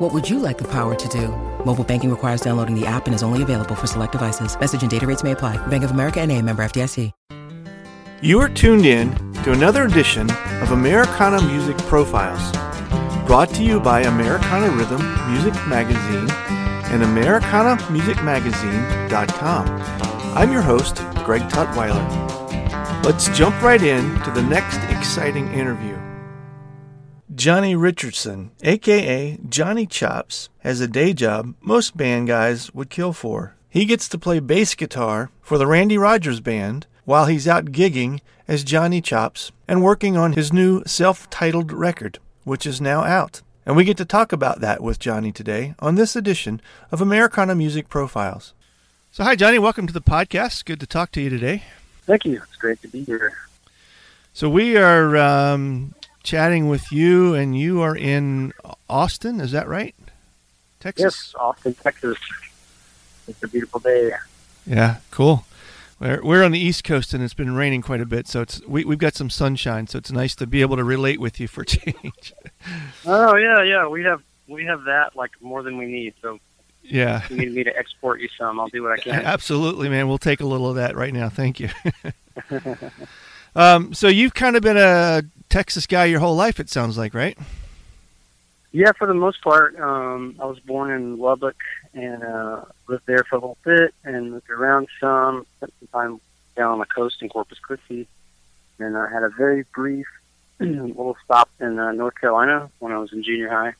What would you like the power to do? Mobile banking requires downloading the app and is only available for select devices. Message and data rates may apply. Bank of America and a member FDIC. You are tuned in to another edition of Americana Music Profiles, brought to you by Americana Rhythm Music Magazine and AmericanaMusicMagazine.com. I'm your host, Greg Tutwiler. Let's jump right in to the next exciting interview. Johnny Richardson, aka Johnny Chops, has a day job most band guys would kill for. He gets to play bass guitar for the Randy Rogers Band while he's out gigging as Johnny Chops and working on his new self titled record, which is now out. And we get to talk about that with Johnny today on this edition of Americana Music Profiles. So, hi, Johnny. Welcome to the podcast. Good to talk to you today. Thank you. It's great to be here. So, we are um, chatting with you, and you are in Austin. Is that right? Texas? Yes, Austin, Texas. It's a beautiful day. Yeah, cool. We're, we're on the East Coast, and it's been raining quite a bit, so it's we, we've got some sunshine. So it's nice to be able to relate with you for change. Oh yeah, yeah. We have we have that like more than we need. So yeah, if you need me to export you some, I'll do what I can. Absolutely, man. We'll take a little of that right now. Thank you. um, so you've kind of been a Texas guy your whole life. It sounds like, right? Yeah, for the most part. Um, I was born in Lubbock and uh, lived there for a little bit and moved around some. Spent some time down on the coast in Corpus Christi, and I had a very brief little stop in uh, North Carolina when I was in junior high.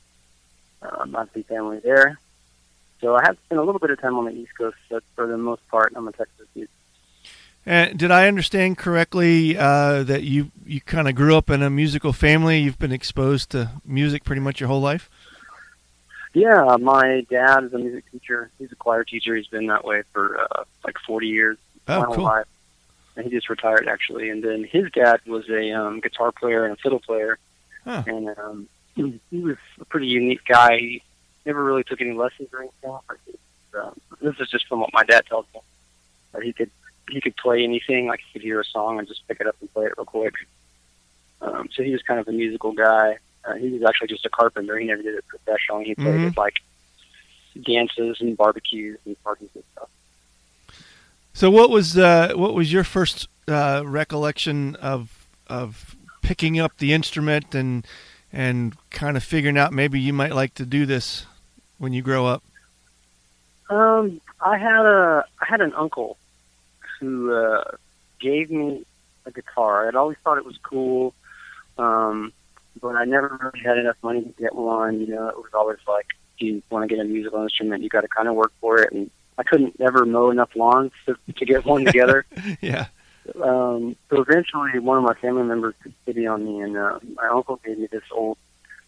Uh, my family there. So I have spent a little bit of time on the East Coast, but for the most part, I'm a Texas dude. And did I understand correctly uh, that you you kind of grew up in a musical family? You've been exposed to music pretty much your whole life. Yeah, my dad is a music teacher. He's a choir teacher. He's been that way for uh, like 40 years. Oh, cool. life. And he just retired actually. And then his dad was a um, guitar player and a fiddle player. Huh. And um, he was a pretty unique guy. He never really took any lessons or anything. But um, this is just from what my dad tells me. But he could he could play anything. Like he could hear a song and just pick it up and play it real quick. Um, so he was kind of a musical guy. Uh, he was actually just a carpenter. He never did it professionally. He played Mhm. at like dances and barbecues and parties and stuff. So what was uh, what was your first uh, recollection of of picking up the instrument and and kind of figuring out maybe you might like to do this when you grow up? Um, I had a I had an uncle who uh, gave me a guitar. I'd always thought it was cool, um, but I never really had enough money to get one. You know, it was always like, if you want to get a musical instrument, you got to kind of work for it. And I couldn't ever mow enough lawns to, to get one together. yeah. um, so eventually, one of my family members took pity on me, and uh, my uncle gave me this old,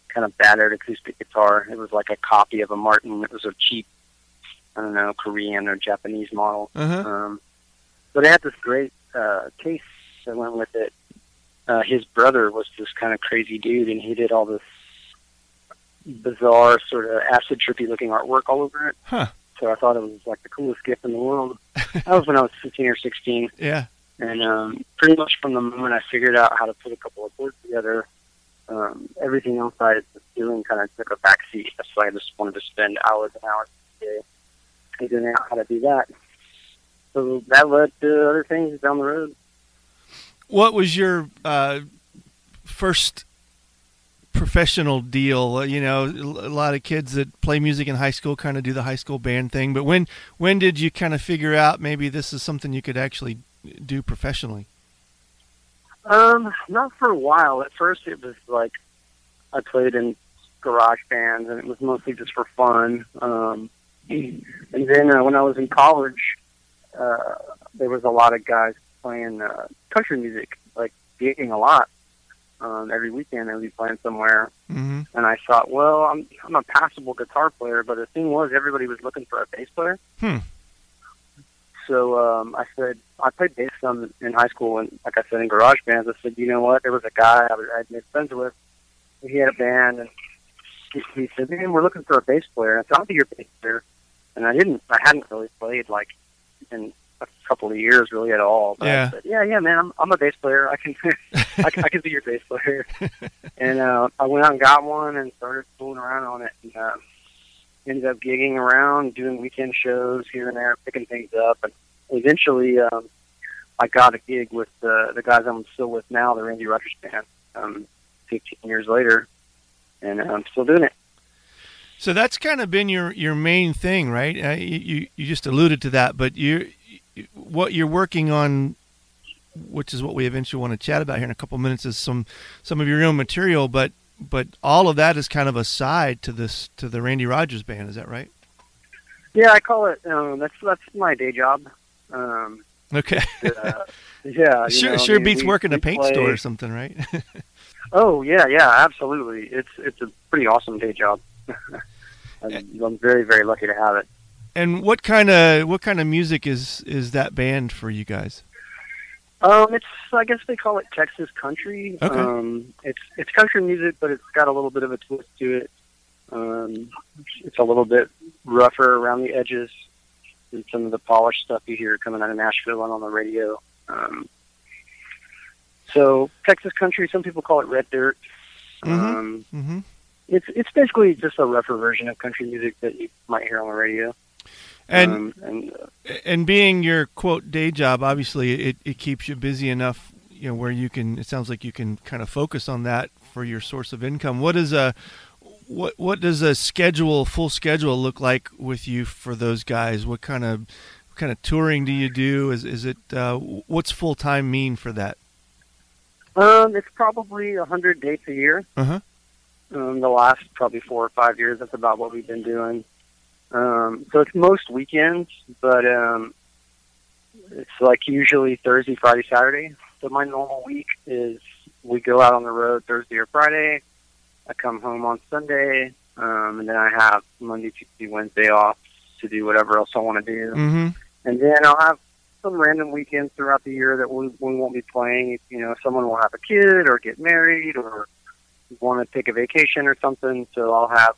kind of battered acoustic guitar. It was like a copy of a Martin. It was a cheap, I don't know, Korean or Japanese model. Uh-huh. Um, but it had this great uh, case that went with it. Uh, his brother was this kind of crazy dude, and he did all this bizarre, sort of acid trippy looking artwork all over it. Huh. So I thought it was like the coolest gift in the world. that was when I was 15 or 16. Yeah. And um, pretty much from the moment I figured out how to put a couple of boards together, um, everything else I was doing kind of took a back seat. That's why I just wanted to spend hours and hours a day figuring out how to do that. So that led to other things down the road. What was your uh, first professional deal? You know, a lot of kids that play music in high school kind of do the high school band thing. But when when did you kind of figure out maybe this is something you could actually do professionally? Um, not for a while. At first, it was like I played in garage bands, and it was mostly just for fun. Um, and then uh, when I was in college, uh, there was a lot of guys playing uh, country music, like gigging a lot. Um, every weekend, they would be playing somewhere, Mm-hmm. and I thought, well, I'm I'm a passable guitar player, but the thing was, everybody was looking for a bass player. Hmm. So um, I said, I played bass some in high school, and like I said, in garage bands. I said, you know what? There was a guy I was- I'd made friends with. He had a band, and he, he said, man, we're looking for a bass player. And I said, I'll be your bass player. And I didn't, I hadn't really played like in a couple of years really at all. But Yeah. Said, yeah, yeah, man, I'm, I'm a bass player. I can, I, can- I can be your bass player. and uh, I went out and got one and started fooling around on it. And, uh, ended up gigging around, doing weekend shows here and there, picking things up, and eventually um, I got a gig with uh, the guys I'm still with now, the Randy Rogers Band. Um, 15 years later, and I'm still doing it. So that's kind of been your, your main thing, right? Uh, you, you just alluded to that, but you what you're working on, which is what we eventually want to chat about here in a couple minutes, is some some of your own material. But but all of that is kind of a side to this to the Randy Rogers band. Is that right? Yeah, I call it. Um, that's that's my day job. Um, Okay. uh, yeah, you sure know, sure I mean, beats we- working a paint play- store or something, right? Oh yeah, yeah, absolutely. It's it's a pretty awesome day job. I'm, I'm very very lucky to have it. and what kind of what kind of music is is that band for you guys? Um, it's I guess they call it Texas country. Okay. Um, it's it's country music, but it's got a little bit of a twist to it. Um, it's a little bit rougher around the edges than some of the polished stuff you hear coming out of Nashville and on the radio. Um, so Texas country, some people call it red dirt. Mhm. Um, Mm-hmm. It's it's basically just a rougher version of country music that you might hear on the radio. And um, and uh, and being your quote day job, obviously it, it keeps you busy enough, you know, where you can. It sounds like you can kind of focus on that for your source of income. What is a what what does a schedule, full schedule, look like with you for those guys? What kind of what kind of touring do you do? Is is it uh, what's full time mean for that? um, it's probably a hundred dates a year. Uh huh. Um, the last probably four or five years. That's about what we've been doing. Um, so it's most weekends, but um, it's like usually Thursday, Friday, Saturday. So my normal week is we go out on the road Thursday or Friday. I come home on Sunday, um, and then I have Monday, Tuesday, Wednesday off to do whatever else I want to do. Mm-hmm. And then I'll have some random weekends throughout the year that we, we won't be playing. You know, someone will have a kid or get married or want to take a vacation or something. So I'll have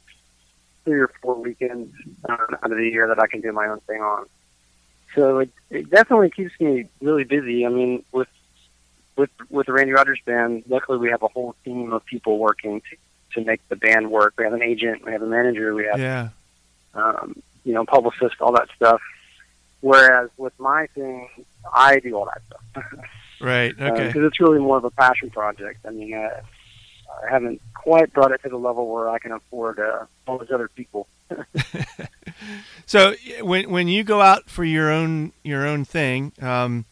three or four weekends um, out of the year that I can do my own thing on. So it, it definitely keeps me really busy. I mean, with with with the Randy Rogers band, luckily we have a whole team of people working to, to make the band work. We have an agent, we have a manager, we have Yeah. um, you know, publicist, all that stuff. Whereas with my thing, I do all that stuff Right. Okay. because Okay. it's really more of a passion project. I mean, uh, I haven't quite brought it to the level where I can afford uh, all those other people. So when when you go out for your own your own thing, um,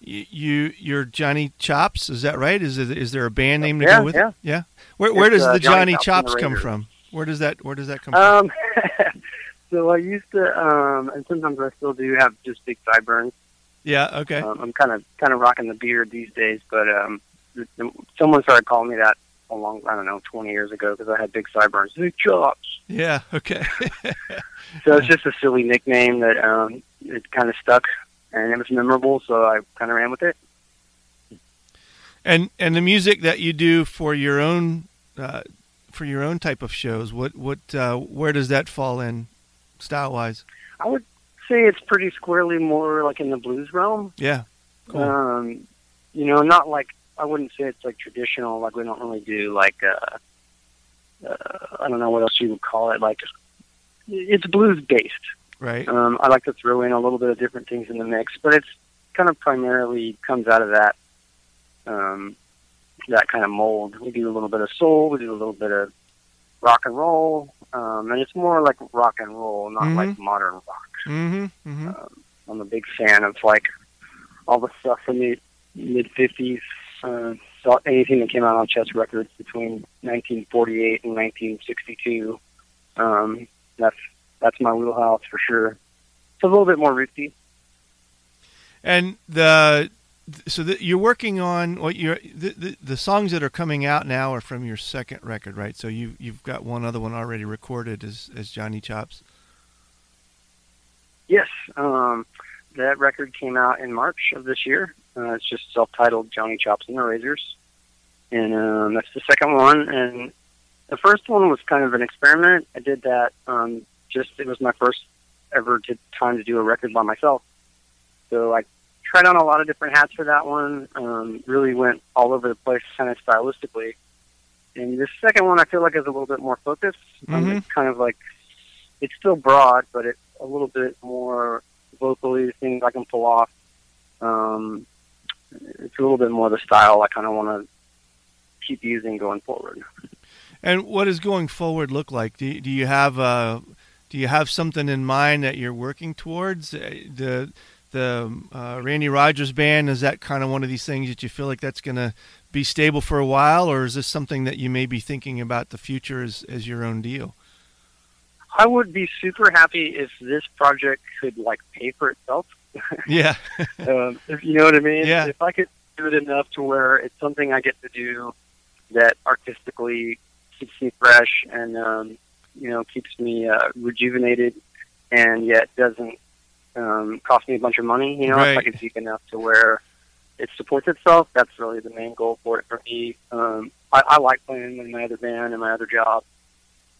you you're Johnny Chops, is that right? Is is there a band name to Yeah, go with yeah. it? Yeah. Where where It's, does uh, the Johnny Johnny, Chops Chops come from? Where does that where does that come from? Um, so I used to, um, and sometimes I still do have just big sideburns. yeah. Okay. Um, I'm kind of kind of rocking the beard these days, but um, someone started calling me that a long, I don't know, 20 years ago because I had big sideburns. Big chops. yeah. Okay. So it's just a silly nickname that um, it kind of stuck, and it was memorable, so I kind of ran with it. and and the music that you do for your own uh, for your own type of shows, what what uh, where does that fall in style wise? I would say it's pretty squarely more like in the blues realm. Yeah. Cool. Um, you know, not like I wouldn't say it's like traditional. Like we don't really do like uh, uh, I don't know what else you would call it. Like it's blues based. Right. Um, I like to throw in a little bit of different things in the mix, but it's kind of primarily comes out of that um, that kind of mold. We do a little bit of soul, we do a little bit of rock and roll, um, and it's more like rock and roll, not Mhm. like modern rock. Mm-hmm. Mm-hmm. Um, I'm a big fan of like all the stuff from the mid '50s. Uh, so anything that came out on Chess Records between 1948 and 1962. Um, that's that's my wheelhouse for sure. It's a little bit more rootsy. And the so that you're working on what you're the, the the songs that are coming out now are from your second record, right? So you you've got one other one already recorded as as Johnny Chops. Yes, um, that record came out in March of this year. Uh, it's just self-titled Johnny Chops and the Razors, and um, that's the second one. And the first one was kind of an experiment. I did that um, just it was my first ever to, time to do a record by myself. So I tried on a lot of different hats for that one. Um, really went all over the place, kind of stylistically. And this second one, I feel like is a little bit more focused. Um, Mhm. it's kind of like it's still broad, but it's a little bit more vocally things I can pull off. Um, it's a little bit more the style I kind of want to keep using going forward. And what does going forward look like? Do you, do you have uh do you have something in mind that you're working towards? Uh, The the uh, Randy Rogers band is that kind of one of these things that you feel like that's going to be stable for a while, or is this something that you may be thinking about the future as as your own deal? I would be super happy if this project could like pay for itself. Yeah. um, if you know what I mean. Yeah. If I could do it enough to where it's something I get to do that artistically keeps me fresh and um, you know keeps me uh, rejuvenated, and yet doesn't um, cost me a bunch of money. You know, if I Right. could keep enough to where it supports itself, that's really the main goal for it for me. Um, I, I like playing in my other band and my other job,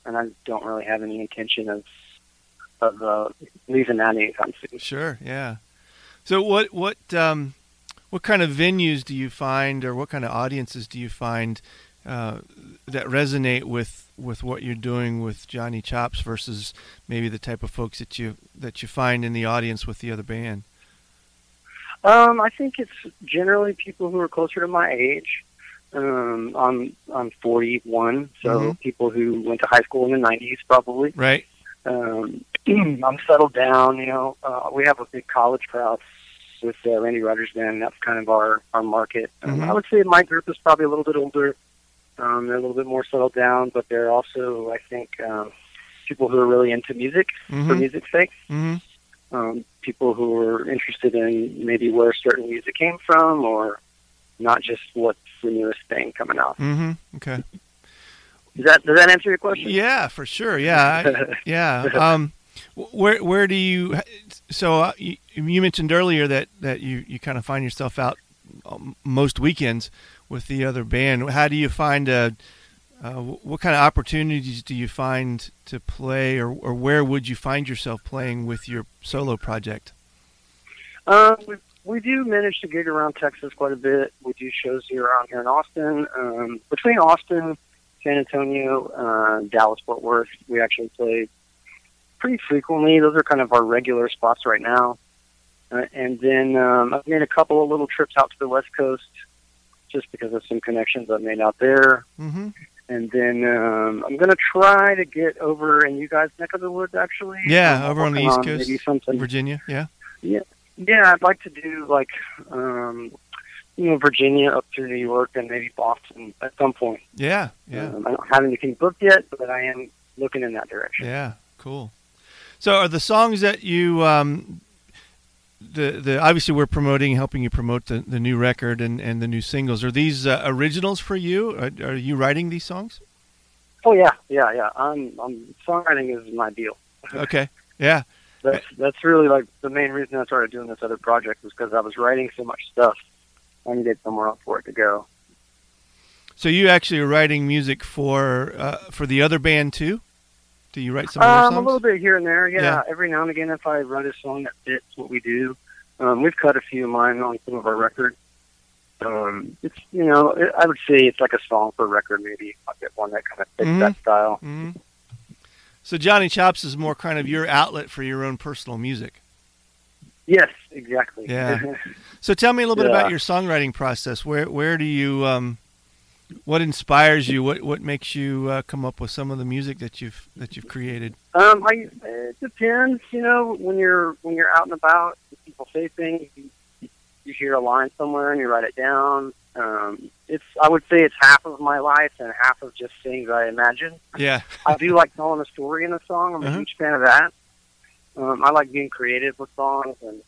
and I don't really have any intention of of uh, leaving that anytime soon. Sure. Yeah. So what what um, what kind of venues do you find, or what kind of audiences do you find uh, that resonate with with what you're doing with Johnny Chops versus maybe the type of folks that you that you find in the audience with the other band? Um, I think it's generally people who are closer to my age. Um, I'm I'm 41, so Mhm. people who went to high school in the 90s probably. Right. Um, I'm settled down. You know, uh, we have a big college crowd with uh, Randy Rogers Band. That's kind of our our market. Um, Mhm. I would say my group is probably a little bit older. Um, they're a little bit more settled down, but they're also, I think, um, people who are really into music for Mhm. music's sake hmm um, people who are interested in maybe where certain music came from or not just what's the newest thing coming out. hmm Okay. Does that does that answer your question? Yeah, for sure. Yeah. I, yeah. Um, where where do you? So uh, you, mentioned earlier that that you you kind of find yourself out um, most weekends with the other band. How do you find uh, uh, what kind of opportunities do you find to play, or or where would you find yourself playing with your solo project? Um, we, we do manage to gig around Texas quite a bit. We do shows here around here in Austin. Um, between Austin, San Antonio, uh, Dallas, Fort Worth, we actually play pretty frequently. Those are kind of our regular spots right now. Uh, and then um, I've made a couple of little trips out to the West Coast just because of some connections I've made out there. Mm-hmm. And then um, I'm going to try to get over in you guys' neck of the woods, actually. Yeah, over on the East Coast, Maybe something Virginia. Yeah. yeah, I'd like to do like um you know, Virginia up to New York and maybe Boston at some point. Yeah. Yeah. Um, I don't have anything booked yet, but I am looking in that direction. Yeah, cool. So, are the songs that you um, the the obviously we're promoting, helping you promote the, the new record and, and the new singles. Are these uh, originals for you? Are, are you writing these songs? Oh yeah, yeah, yeah. I'm I'm songwriting is my deal. Okay. Yeah. That's that's really like the main reason I started doing this other project was because I was writing so much stuff. I needed somewhere else for it to go. So you actually are writing music for uh, for the other band too? Do you write some of their Um, a little bit here and there, yeah. Yeah. Every now and again, if I write a song that fits what we do, Um, we've cut a few of mine on some of our records. Um, it's you know, it, I would say it's like a song per record. Maybe I'll get one that kind of fits Mhm. that style. hmm So Johnny Chops is more kind of your outlet for your own personal music. Yes, exactly. Yeah. So tell me a little bit Yeah. about your songwriting process. Where where do you um, what inspires you? What what makes you uh, come up with some of the music that you've that you've created? Um, I, it depends. You know, when you're when you're out and about, people say things. You, you hear a line somewhere and you write it down. Um, it's I would say it's half of my life and half of just things I imagine. Yeah. I do like telling a story in a song. I'm a Uh-huh. huge fan of that. Um, I like being creative with songs and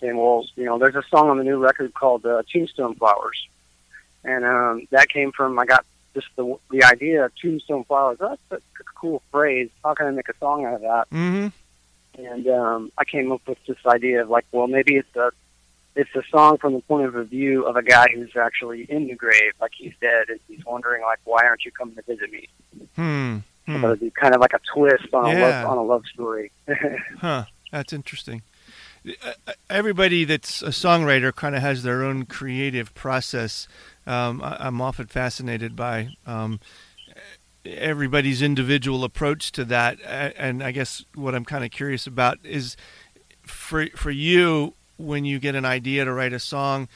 saying, well, you know, there's a song on the new record called uh, Tombstone Flowers, and um, that came from I got just the the idea of Tombstone Flowers. That's a, a cool phrase. How can I make a song out of that? hmm And um, I came up with this idea of like, well, maybe it's a it's a song from the point of view of a guy who's actually in the grave, like he's dead, and he's wondering like, why aren't you coming to visit me? Hmm. Hmm. So it'd be kind of like a twist on a love on a love story. Huh. That's interesting. Uh, Everybody that's a songwriter kind of has their own creative process. Um, I, I'm often fascinated by um, everybody's individual approach to that, and I guess what I'm kind of curious about is for for you when you get an idea to write a song.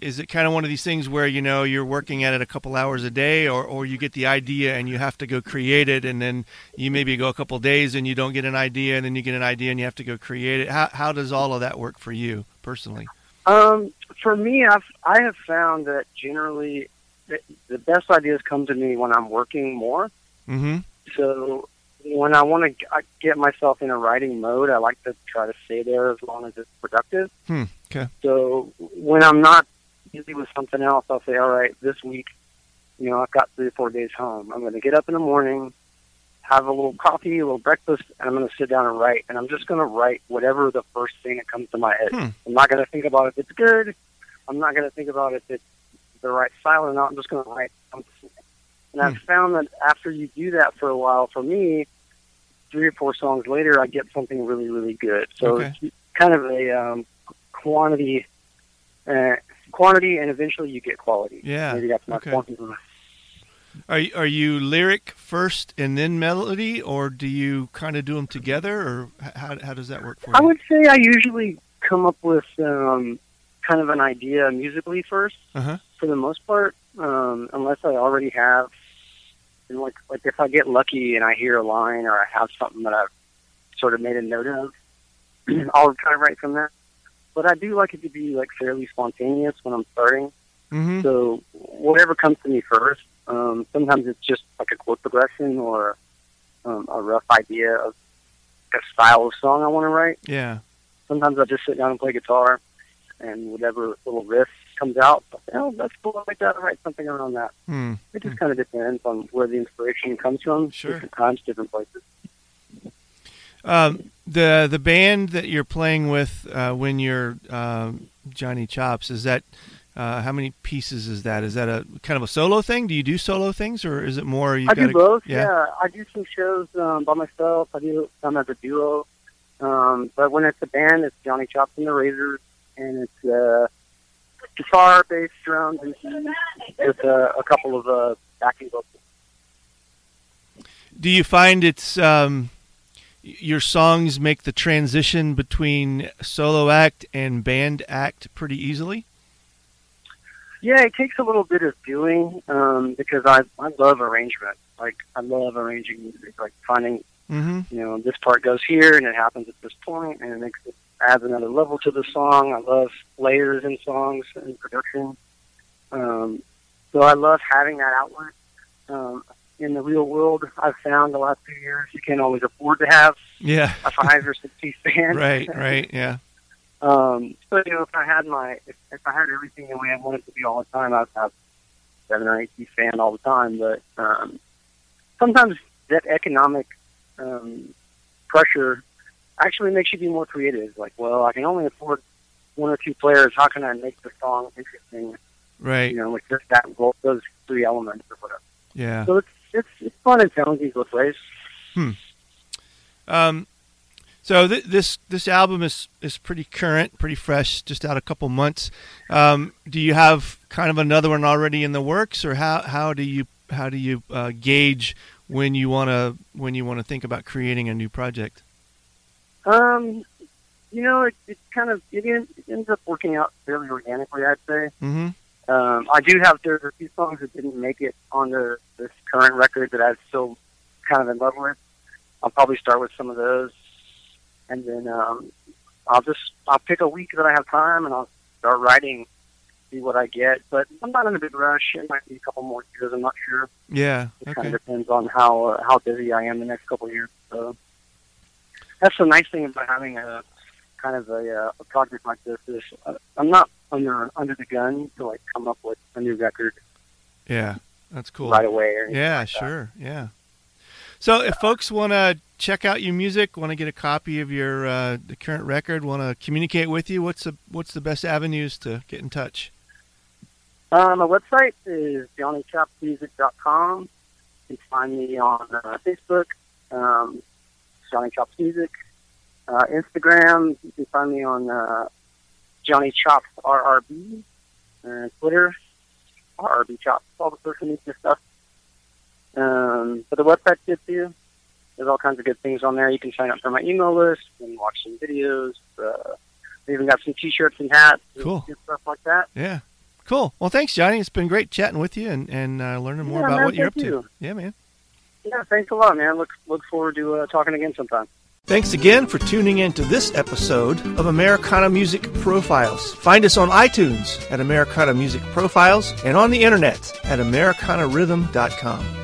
Is it kind of one of these things where you know you're working at it a couple hours a day, or, or you get the idea and you have to go create it, and then you maybe go a couple days and you don't get an idea, and then you get an idea and you have to go create it. How how does all of that work for you personally? Um, for me, I've I have found that generally the, the best ideas come to me when I'm working more. Mm-hmm. So when I want to get myself in a writing mode, I like to try to stay there as long as it's productive. Hmm. Okay. So when I'm not busy with something else, I'll say, all right, this week, you know, I've got three or four days home. I'm going to get up in the morning, have a little coffee, a little breakfast, and I'm going to sit down and write. And I'm just going to write whatever the first thing that comes to my head. Hmm. I'm not going to think about if it's good. I'm not going to think about if it's the right style or not. I'm just going to write something. And I've found that after you do that for a while, for me, three or four songs later, I get something really, really good. So Okay. it's kind of a um, quantity, uh, quantity, and eventually you get quality. Yeah, Maybe that's my okay. point. Are you, are you lyric first and then melody, or do you kind of do them together, or how how does that work for you? I would say I usually come up with um, kind of an idea musically first, Uh-huh. for the most part, um, unless I already have. And like, like if I get lucky and I hear a line or I have something that I've sort of made a note of, I'll try to write from that. But I do like it to be like fairly spontaneous when I'm starting. Mm-hmm. So whatever comes to me first. Um, sometimes it's just like a chord progression or um, a rough idea of a style of song I want to write. Yeah. Sometimes I just sit down and play guitar, and whatever little riff comes out, oh, that's cool. I like that. I'll write something around that. Hmm. It just kind of depends on where the inspiration comes from. Sure. Different times, different places. Um, the the band that you're playing with uh, when you're um, Johnny Chops is that uh, how many pieces is that? Is that a kind of a solo thing? Do you do solo things, or is it more? You I do gotta- both. Yeah. Yeah. I do some shows um, by myself. I do some as a duo. Um, but when it's a band, it's Johnny Chops and the Razors, and it's uh, guitar, bass, drums, and with uh, a couple of uh, backing vocals. Do you find it's um, your songs make the transition between solo act and band act pretty easily? Yeah, it takes a little bit of doing um, because I I love arrangement. Like I love arranging music, like finding Mm-hmm. you know this part goes here and it happens at this point and it makes it adds another level to the song. I love layers in songs and production. Um, so I love having that outlet. Um, in the real world, I've found the last few years you can't always afford to have Yeah. a five or six piece band. right. Right. Yeah. Um, so you know, if I had my, if, if I had everything the way I wanted to be all the time, I'd have seven or eight piece band all the time. But um, sometimes that economic um, pressure actually makes you be more creative. Like, well, I can only afford one or two players. How can I make the song interesting? Right. You know, with just that those three elements or whatever. Yeah. So it's it's it's fun and challenging both ways. Um, So th- this this album is is pretty current, pretty fresh, just out a couple months. Um, do you have kind of another one already in the works, or how how do you how do you uh, gauge when you want to when you want to think about creating a new project? Um, you know, it, it kind of it, it ends up working out fairly organically, I'd say. Mm-hmm. Um, I do have there are a few songs that didn't make it on the this current record that I'm still kind of in love with. I'll probably start with some of those, and then um, I'll just I'll pick a week that I have time and I'll start writing, see what I get. But I'm not in a big rush. It might be a couple more years. I'm not sure. Yeah. It Okay. kind of depends on how uh, how busy I am the next couple of years. So that's the nice thing about having a kind of a, uh, a project like this is uh, I'm not under under the gun to like come up with a new record Yeah. That's cool. right away. Yeah, like that. sure. Yeah. So if folks want to check out your music, want to get a copy of your uh, the current record, want to communicate with you, what's the what's the best avenues to get in touch? Um, my website is johnnychopsmusic.com. You can find me on uh, Facebook, um, Johnny Chops Music. Uh, Instagram, you can find me on uh, Johnny Chops RRB. Uh, Twitter, RRB Chops, all the social media stuff. Um, but the website good too. There's all kinds of good things on there. You can sign up for my email list and watch some videos. Uh, we even got some T-shirts and hats, and Cool. good stuff like that. Yeah. Cool. Well, thanks, Johnny. It's been great chatting with you and, and uh, learning more Yeah, about man, what you're up to. you. Yeah, man. Yeah, thanks a lot, man. Look look forward to uh, talking again sometime. Thanks again for tuning in to this episode of Americana Music Profiles. Find us on iTunes at Americana Music Profiles and on the internet at AmericanaRhythm.com.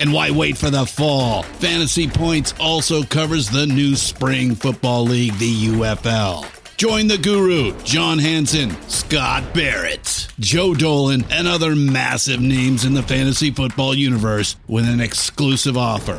And why wait for the fall? Fantasy Points also covers the new spring football league, the UFL. Join the guru, John Hansen, Scott Barrett, Joe Dolan, and other massive names in the fantasy football universe with an exclusive offer.